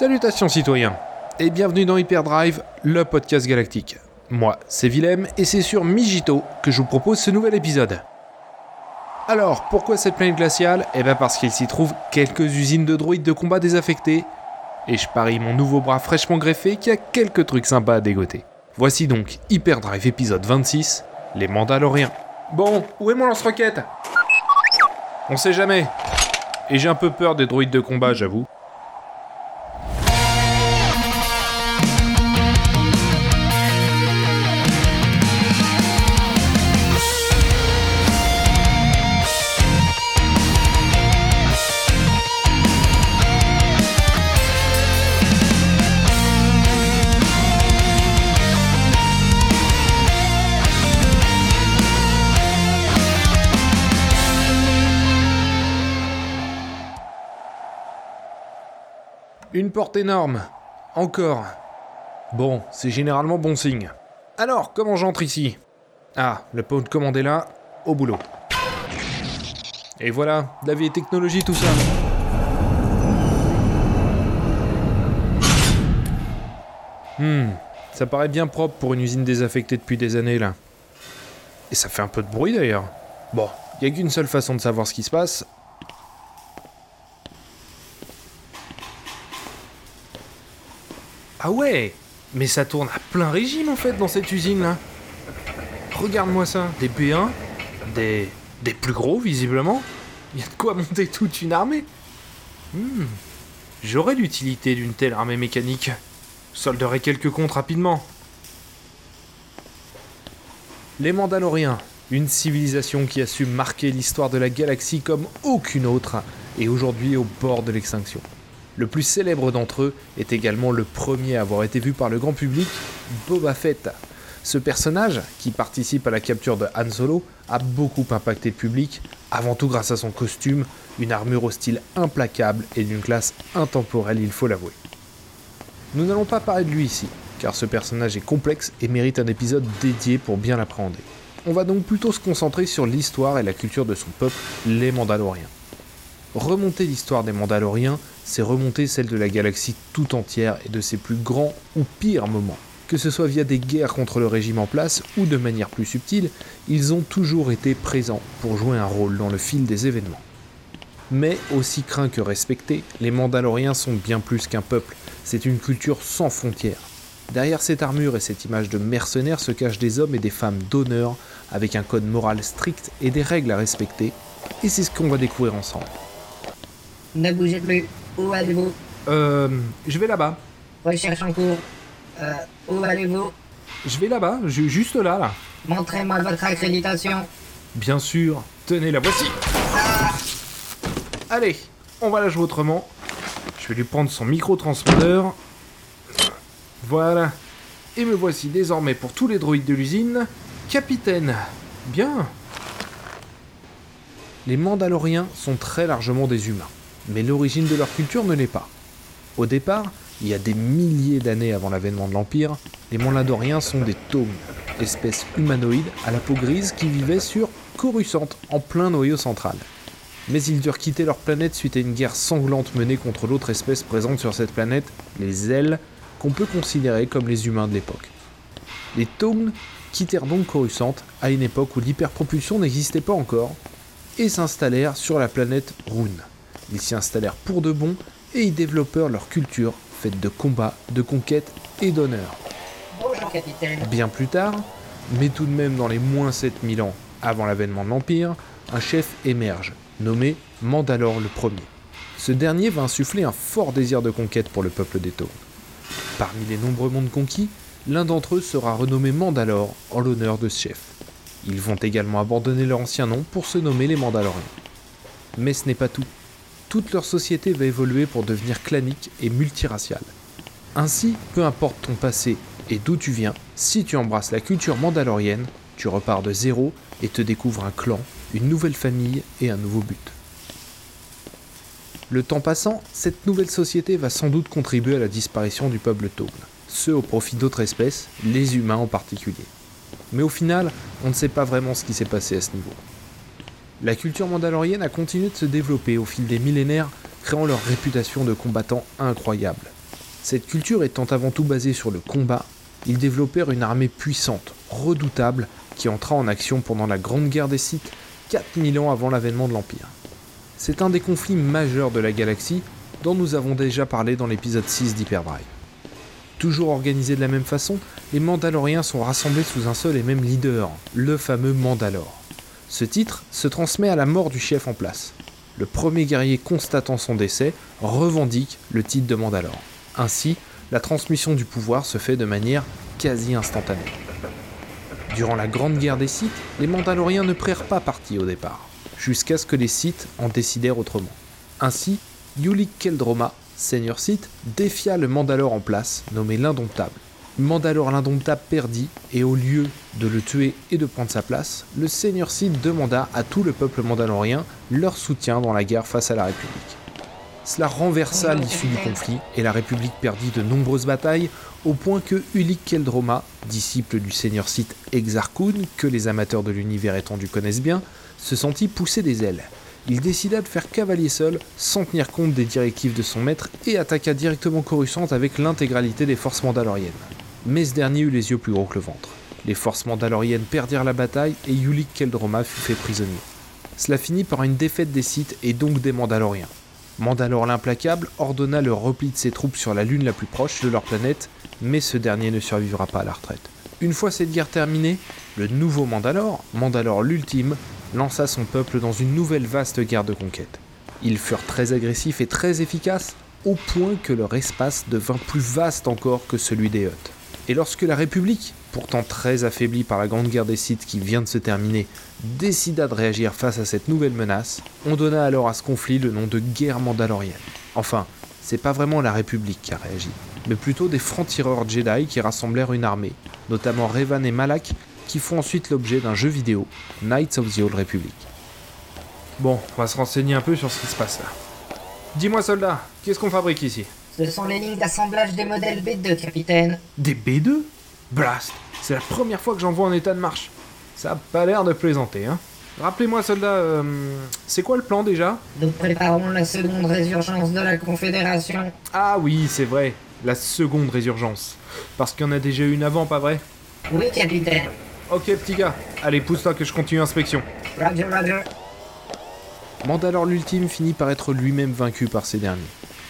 Salutations citoyens, et bienvenue dans Hyperdrive, le podcast galactique. Moi, c'est Willem, et c'est sur Mijito que je vous propose ce nouvel épisode. Alors, pourquoi cette planète glaciale? Eh bien parce qu'il s'y trouve quelques usines de droïdes de combat désaffectées, et je parie mon nouveau bras fraîchement greffé qu'il y a quelques trucs sympas à dégoter. Voici donc Hyperdrive épisode 26, les Mandaloriens. Bon, où est mon lance-roquette? On sait jamais. Et j'ai un peu peur des droïdes de combat, j'avoue. Porte énorme. Encore. Bon, c'est généralement bon signe. Alors, comment j'entre ici? Ah, le pot de commande est là, au boulot. Et voilà, la vieille technologie, tout ça. Hmm, ça paraît bien propre pour une usine désaffectée depuis des années là. Et ça fait un peu de bruit d'ailleurs. Bon, il n'y a qu'une seule façon de savoir ce qui se passe, Ah ouais Mais ça tourne à plein régime en fait dans cette usine là. Regarde-moi ça, des B1, des, des plus gros visiblement. Il y a de quoi monter toute une armée. Hmm. J'aurais l'utilité d'une telle armée mécanique. Solderai quelques comptes rapidement. Les Mandaloriens, une civilisation qui a su marquer l'histoire de la galaxie comme aucune autre, et aujourd'hui au bord de l'extinction. Le plus célèbre d'entre eux est également le premier à avoir été vu par le grand public, Boba Fett. Ce personnage, qui participe à la capture de Han Solo, a beaucoup impacté le public, avant tout grâce à son costume, une armure au style implacable et d'une classe intemporelle, il faut l'avouer. Nous n'allons pas parler de lui ici, car ce personnage est complexe et mérite un épisode dédié pour bien l'appréhender. On va donc plutôt se concentrer sur l'histoire et la culture de son peuple, les Mandaloriens. Remonter l'histoire des Mandaloriens, c'est remonter celle de la galaxie tout entière et de ses plus grands ou pires moments. Que ce soit via des guerres contre le régime en place ou de manière plus subtile, ils ont toujours été présents pour jouer un rôle dans le fil des événements. Mais aussi craints que respectés, les Mandaloriens sont bien plus qu'un peuple, c'est une culture sans frontières. Derrière cette armure et cette image de mercenaires se cachent des hommes et des femmes d'honneur, avec un code moral strict et des règles à respecter, et c'est ce qu'on va découvrir ensemble. Ne plus. Où allez-vous? Euh, je vais là-bas. Recherche en cours. Euh, où allez-vous? Je vais là-bas, ju- juste là, là. Montrez-moi votre accréditation. Bien sûr. Tenez, la voici. Allez, on va la jouer autrement. Je vais lui prendre son micro-transfondeur. Voilà. Et me voici désormais pour tous les droïdes de l'usine, capitaine. Bien. Les Mandaloriens sont très largement des humains, mais l'origine de leur culture ne l'est pas. Au départ, il y a des milliers d'années avant l'avènement de l'Empire, les Mandaloriens sont des Taumes, espèces humanoïdes à la peau grise qui vivaient sur Coruscant, en plein noyau central. Mais ils durent quitter leur planète suite à une guerre sanglante menée contre l'autre espèce présente sur cette planète, les Ailes, qu'on peut considérer comme les humains de l'époque. Les Taumes quittèrent donc Coruscant à une époque où l'hyperpropulsion n'existait pas encore, et s'installèrent sur la planète Rune. Ils s'y installèrent pour de bon et y développèrent leur culture faite de combats, de conquêtes et d'honneur. Bonjour, capitaine. Bien plus tard, mais tout de même dans les moins 7000 ans avant l'avènement de l'Empire, un chef émerge, nommé Mandalore le Premier. Ce dernier va insuffler un fort désir de conquête pour le peuple des Taunes. Parmi les nombreux mondes conquis, l'un d'entre eux sera renommé Mandalore en l'honneur de ce chef. Ils vont également abandonner leur ancien nom pour se nommer les Mandaloriens. Mais ce n'est pas tout. Toute leur société va évoluer pour devenir clanique et multiraciale. Ainsi, peu importe ton passé et d'où tu viens, si tu embrasses la culture mandalorienne, tu repars de zéro et te découvres un clan, une nouvelle famille et un nouveau but. Le temps passant, cette nouvelle société va sans doute contribuer à la disparition du peuple Taugne, ce au profit d'autres espèces, les humains en particulier. Mais au final, on ne sait pas vraiment ce qui s'est passé à ce niveau. La culture mandalorienne a continué de se développer au fil des millénaires, créant leur réputation de combattants incroyables. Cette culture étant avant tout basée sur le combat, ils développèrent une armée puissante, redoutable, qui entra en action pendant la Grande Guerre des Sith, 4000 ans avant l'avènement de l'Empire. C'est un des conflits majeurs de la galaxie dont nous avons déjà parlé dans l'épisode 6 d'Hyperdrive. Toujours organisés de la même façon, les Mandaloriens sont rassemblés sous un seul et même leader, le fameux Mandalore. Ce titre se transmet à la mort du chef en place. Le premier guerrier constatant son décès revendique le titre de Mandalore. Ainsi, la transmission du pouvoir se fait de manière quasi instantanée. Durant la Grande Guerre des Sith, les Mandaloriens ne prirent pas parti au départ, jusqu'à ce que les Sith en décidèrent autrement. Ainsi, Yulik Keldroma, seigneur Sith, défia le Mandalore en place, nommé l'Indomptable. Mandalore l'Indomptable perdit, et au lieu de le tuer et de prendre sa place, le seigneur Sith demanda à tout le peuple mandalorien leur soutien dans la guerre face à la République. Cela renversa l'issue du conflit et la République perdit de nombreuses batailles au point que Ulik Keldroma, disciple du seigneur Sith Exarchun, que les amateurs de l'univers étendu connaissent bien, se sentit pousser des ailes. Il décida de faire cavalier seul, sans tenir compte des directives de son maître, et attaqua directement Coruscant avec l'intégralité des forces mandaloriennes. Mais ce dernier eut les yeux plus gros que le ventre. Les forces mandaloriennes perdirent la bataille et Ulik Keldroma fut fait prisonnier. Cela finit par une défaite des Sith et donc des Mandaloriens. Mandalore l'implacable ordonna le repli de ses troupes sur la lune la plus proche de leur planète, mais ce dernier ne survivra pas à la retraite. Une fois cette guerre terminée, le nouveau Mandalore, Mandalore l'ultime, lança son peuple dans une nouvelle vaste guerre de conquête. Ils furent très agressifs et très efficaces, au point que leur espace devint plus vaste encore que celui des Hutt. Et lorsque la République, pourtant très affaiblie par la Grande Guerre des Sith qui vient de se terminer, décida de réagir face à cette nouvelle menace, on donna alors à ce conflit le nom de guerre mandalorienne. Enfin, c'est pas vraiment la République qui a réagi, mais plutôt des francs-tireurs Jedi qui rassemblèrent une armée, notamment Revan et Malak, qui font ensuite l'objet d'un jeu vidéo, Knights of the Old Republic. Bon, on va se renseigner un peu sur ce qui se passe là. Dis-moi soldat, qu'est-ce qu'on fabrique ici? Ce sont les lignes d'assemblage des modèles B2, capitaine. Des B2 Blast C'est la première fois que j'en vois en état de marche. Ça a pas l'air de plaisanter, hein Rappelez-moi, soldat, euh, c'est quoi le plan déjà? Nous préparons la seconde résurgence de la Confédération. Ah oui, c'est vrai, la seconde résurgence. Parce qu'il y en a déjà une avant, pas vrai? Oui, capitaine. Ok, petit gars, allez, pousse-toi que je continue l'inspection. Roger, Roger. Mandalore l'ultime finit par être lui-même vaincu par ces derniers.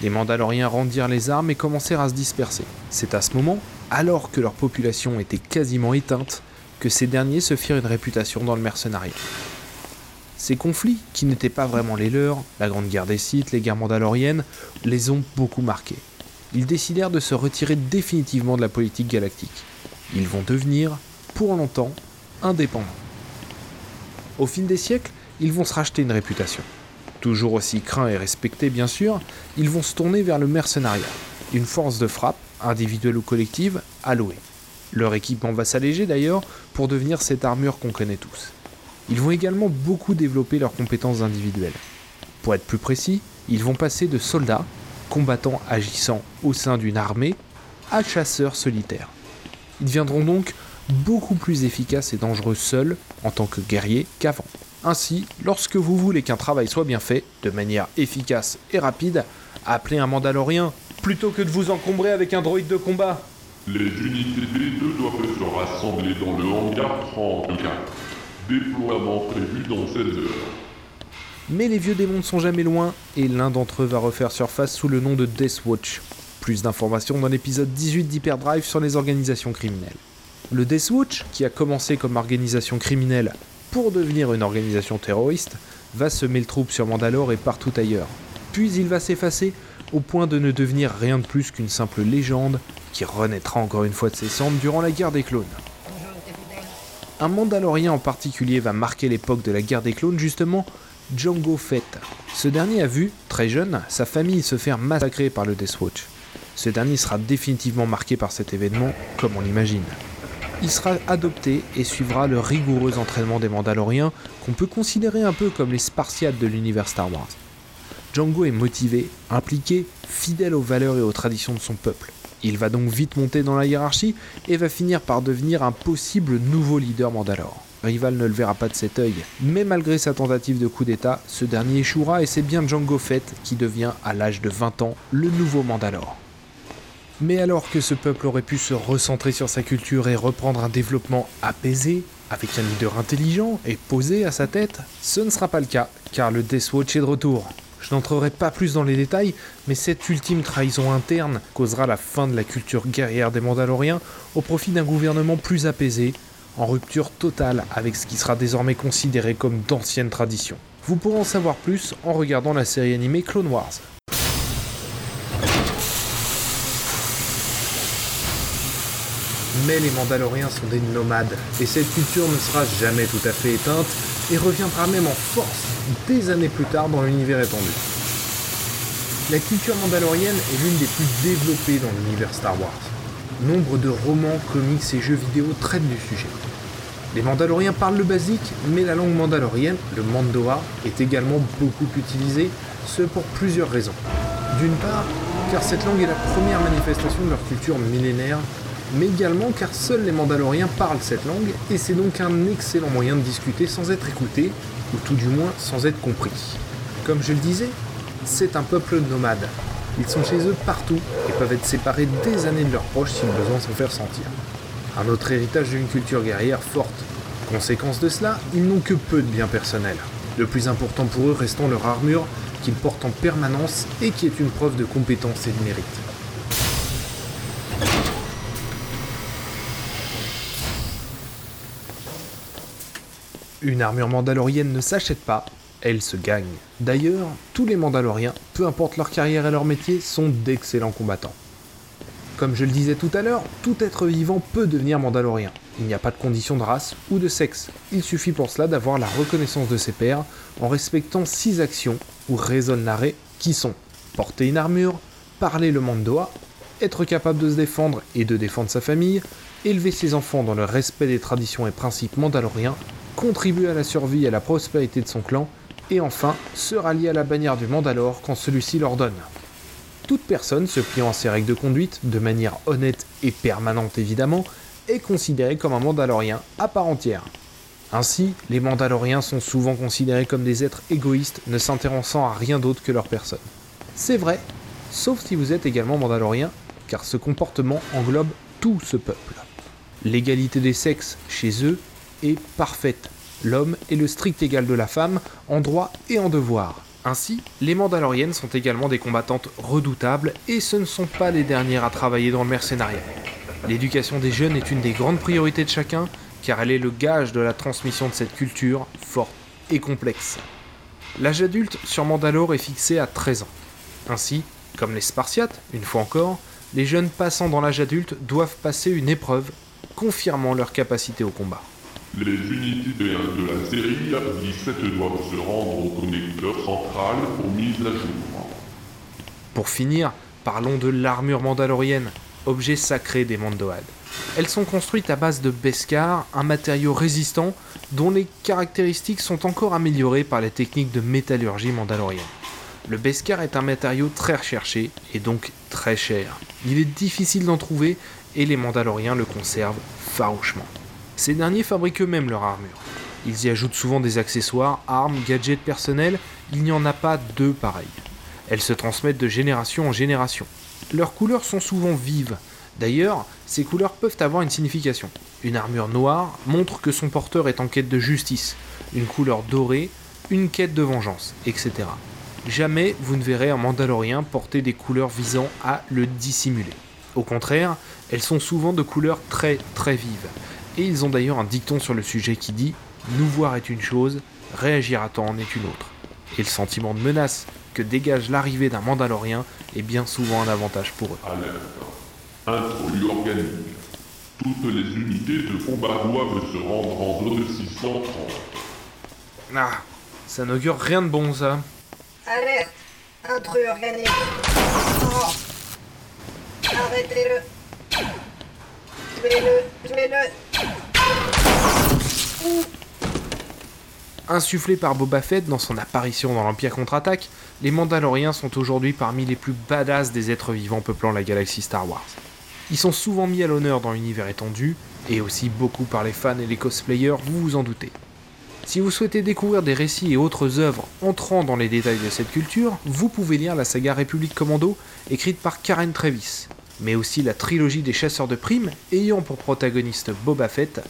Les Mandaloriens rendirent les armes et commencèrent à se disperser. C'est à ce moment, alors que leur population était quasiment éteinte, que ces derniers se firent une réputation dans le mercenariat. Ces conflits, qui n'étaient pas vraiment les leurs, la Grande Guerre des Sith, les guerres mandaloriennes, les ont beaucoup marqués. Ils décidèrent de se retirer définitivement de la politique galactique. Ils vont devenir, pour longtemps, indépendants. Au fil des siècles, ils vont se racheter une réputation. Toujours aussi craints et respectés bien sûr, ils vont se tourner vers le mercenariat, une force de frappe, individuelle ou collective, allouée. Leur équipement va s'alléger d'ailleurs pour devenir cette armure qu'on connaît tous. Ils vont également beaucoup développer leurs compétences individuelles. Pour être plus précis, ils vont passer de soldats, combattants agissant au sein d'une armée, à chasseurs solitaires. Ils deviendront donc beaucoup plus efficaces et dangereux seuls en tant que guerriers qu'avant. Ainsi, lorsque vous voulez qu'un travail soit bien fait, de manière efficace et rapide, appelez un Mandalorien plutôt que de vous encombrer avec un droïde de combat. Les unités B2 doivent se rassembler dans le hangar 34. Déploiement prévu dans 16 heures. Mais les vieux démons ne sont jamais loin et l'un d'entre eux va refaire surface sous le nom de Death Watch. Plus d'informations dans l'épisode 18 d'Hyperdrive sur les organisations criminelles. Le Death Watch, qui a commencé comme organisation criminelle pour devenir une organisation terroriste, va semer le troupe sur Mandalore et partout ailleurs. Puis il va s'effacer au point de ne devenir rien de plus qu'une simple légende qui renaîtra encore une fois de ses cendres durant la guerre des clones. Un Mandalorien en particulier va marquer l'époque de la guerre des clones, justement Django Fett. Ce dernier a vu, très jeune, sa famille se faire massacrer par le Death Watch. Ce dernier sera définitivement marqué par cet événement, comme on l'imagine. Il sera adopté et suivra le rigoureux entraînement des Mandaloriens, qu'on peut considérer un peu comme les Spartiates de l'univers Star Wars. Django est motivé, impliqué, fidèle aux valeurs et aux traditions de son peuple. Il va donc vite monter dans la hiérarchie et va finir par devenir un possible nouveau leader Mandalore. Rival ne le verra pas de cet œil, mais malgré sa tentative de coup d'état, ce dernier échouera et c'est bien Django Fett qui devient, à l'âge de 20 ans, le nouveau Mandalore. Mais alors que ce peuple aurait pu se recentrer sur sa culture et reprendre un développement apaisé, avec un leader intelligent et posé à sa tête, ce ne sera pas le cas, car le Death Watch est de retour. Je n'entrerai pas plus dans les détails, mais cette ultime trahison interne causera la fin de la culture guerrière des Mandaloriens au profit d'un gouvernement plus apaisé, en rupture totale avec ce qui sera désormais considéré comme d'anciennes traditions. Vous pourrez en savoir plus en regardant la série animée Clone Wars. Mais les Mandaloriens sont des nomades, et cette culture ne sera jamais tout à fait éteinte, et reviendra même en force des années plus tard dans l'univers étendu. La culture mandalorienne est l'une des plus développées dans l'univers Star Wars. Nombre de romans, comics et jeux vidéo traitent du sujet. Les Mandaloriens parlent le basique, mais la langue mandalorienne, le Mandoa, est également beaucoup utilisée, ce pour plusieurs raisons. D'une part, car cette langue est la première manifestation de leur culture millénaire mais également car seuls les Mandaloriens parlent cette langue, et c'est donc un excellent moyen de discuter sans être écouté, ou tout du moins sans être compris. Comme je le disais, c'est un peuple nomade. Ils sont chez eux partout et peuvent être séparés des années de leurs proches si le besoin s'en fait ressentir. Un autre héritage d'une culture guerrière forte. Conséquence de cela, ils n'ont que peu de biens personnels. Le plus important pour eux restant leur armure qu'ils portent en permanence et qui est une preuve de compétence et de mérite. Une armure mandalorienne ne s'achète pas, elle se gagne. D'ailleurs, tous les Mandaloriens, peu importe leur carrière et leur métier, sont d'excellents combattants. Comme je le disais tout à l'heure, tout être vivant peut devenir Mandalorien. Il n'y a pas de condition de race ou de sexe. Il suffit pour cela d'avoir la reconnaissance de ses pairs en respectant six actions où résonne l'arrêt qui sont porter une armure, parler le mandoa, être capable de se défendre et de défendre sa famille, élever ses enfants dans le respect des traditions et principes mandaloriens, contribuer à la survie et à la prospérité de son clan, et enfin se rallier à la bannière du Mandalore quand celui-ci l'ordonne. Toute personne se pliant à ces règles de conduite, de manière honnête et permanente évidemment, est considérée comme un Mandalorien à part entière. Ainsi, les Mandaloriens sont souvent considérés comme des êtres égoïstes ne s'intéressant à rien d'autre que leur personne. C'est vrai, sauf si vous êtes également Mandalorien, car ce comportement englobe tout ce peuple. L'égalité des sexes chez eux est parfaite. L'homme est le strict égal de la femme en droit et en devoir. Ainsi, les Mandaloriennes sont également des combattantes redoutables et ce ne sont pas les dernières à travailler dans le mercenariat. L'éducation des jeunes est une des grandes priorités de chacun car elle est le gage de la transmission de cette culture forte et complexe. L'âge adulte sur Mandalore est fixé à 13 ans. Ainsi, comme les Spartiates, une fois encore, les jeunes passant dans l'âge adulte doivent passer une épreuve confirmant leur capacité au combat. Les unités de, la série 17 doivent se rendre au connecteur central pour mise à jour. Pour finir, parlons de l'armure mandalorienne, objet sacré des Mandoades. Elles sont construites à base de Beskar, un matériau résistant dont les caractéristiques sont encore améliorées par les techniques de métallurgie mandalorienne. Le Beskar est un matériau très recherché et donc très cher. Il est difficile d'en trouver et les Mandaloriens le conservent farouchement. Ces derniers fabriquent eux-mêmes leur armure. Ils y ajoutent souvent des accessoires, armes, gadgets personnels, il n'y en a pas deux pareils. Elles se transmettent de génération en génération. Leurs couleurs sont souvent vives. D'ailleurs, ces couleurs peuvent avoir une signification. Une armure noire montre que son porteur est en quête de justice, une couleur dorée, une quête de vengeance, etc. Jamais vous ne verrez un Mandalorien porter des couleurs visant à le dissimuler. Au contraire, elles sont souvent de couleurs très très vives. Et ils ont d'ailleurs un dicton sur le sujet qui dit Nous voir est une chose, réagir à temps en est une autre. Et le sentiment de menace que dégage l'arrivée d'un Mandalorien est bien souvent un avantage pour eux. Intrus organique. Toutes les unités de combat doivent se rendre en zone 630. Ah, ça n'augure rien de bon ça. Alerte Intrus organique oh. Arrêtez-le Tuez-le Tuez-le Insufflés par Boba Fett dans son apparition dans l'Empire contre-attaque, les Mandaloriens sont aujourd'hui parmi les plus badass des êtres vivants peuplant la galaxie Star Wars. Ils sont souvent mis à l'honneur dans l'univers étendu, et aussi beaucoup par les fans et les cosplayers, vous vous en doutez. Si vous souhaitez découvrir des récits et autres œuvres entrant dans les détails de cette culture, vous pouvez lire la saga République Commando, écrite par Karen Travis. mais aussi la trilogie des chasseurs de primes ayant pour protagoniste Boba Fett.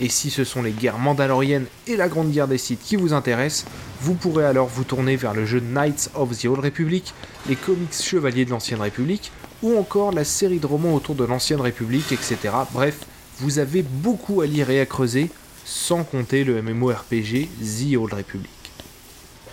Et si ce sont les guerres mandaloriennes et la grande guerre des Sith qui vous intéressent, vous pourrez alors vous tourner vers le jeu Knights of the Old Republic, les comics Chevaliers de l'Ancienne République, ou encore la série de romans autour de l'Ancienne République, etc. Bref, vous avez beaucoup à lire et à creuser, sans compter le MMORPG The Old Republic.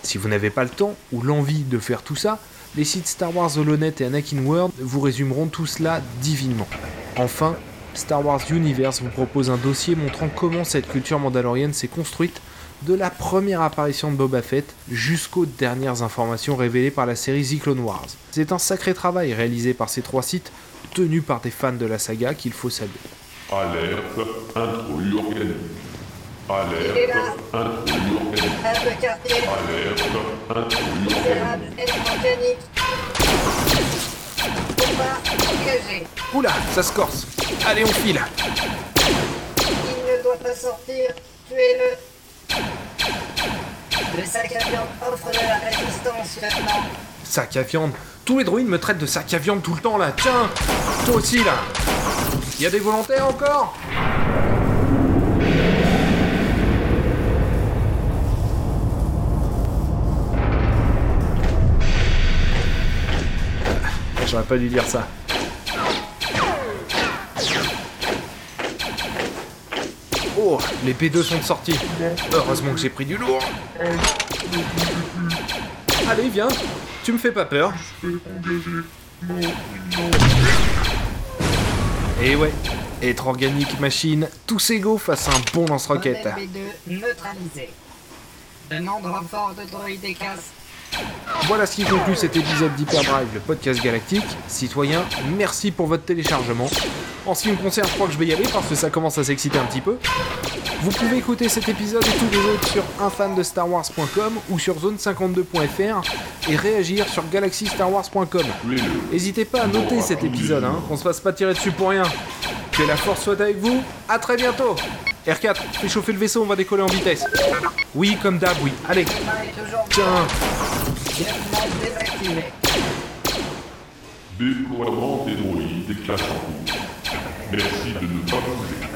Si vous n'avez pas le temps ou l'envie de faire tout ça, les sites Star Wars Holonet et Anakin World vous résumeront tout cela divinement. Enfin, Star Wars Universe vous propose un dossier montrant comment cette culture mandalorienne s'est construite de la première apparition de Boba Fett jusqu'aux dernières informations révélées par la série The Clone Wars. C'est un sacré travail réalisé par ces trois sites, tenus par des fans de la saga qu'il faut saluer. Alerte, organique. Alerte, organique. Alerte, organique. Oula, ça se corse Allez, on file Il ne doit pas sortir. Tuez-le. Le sac à viande offre de la résistance maintenant. Sac à viande Tous les droïdes me traitent de sac à viande tout le temps là Tiens Toi aussi là Y a des volontaires encore? J'aurais pas dû dire ça. Les P2 sont sortis. Heureusement que j'ai pris du lourd. Allez, viens. Tu me fais pas peur. Et ouais, être organique machine, tous égaux face à un bon lance-roquette. Modèle B2 neutralisé. Demande renfort de droïde et casse. Voilà ce qui conclut cet épisode d'Hyperdrive, le podcast galactique. Citoyens, merci pour votre téléchargement. En ce qui me concerne, je crois que je vais y aller parce que ça commence à s'exciter un petit peu. Vous pouvez écouter cet épisode et tous les autres sur unfandestarwars.com ou sur zone52.fr et réagir sur galaxystarwars.com. N'hésitez pas à noter cet épisode, hein, qu'on se fasse pas tirer dessus pour rien. Que la force soit avec vous, à très bientôt R4, fais chauffer le vaisseau, on va décoller en vitesse. Oui, comme d'hab, oui. Allez, tiens. Déploiement des droïdes et cours. Merci de ne pas bouger.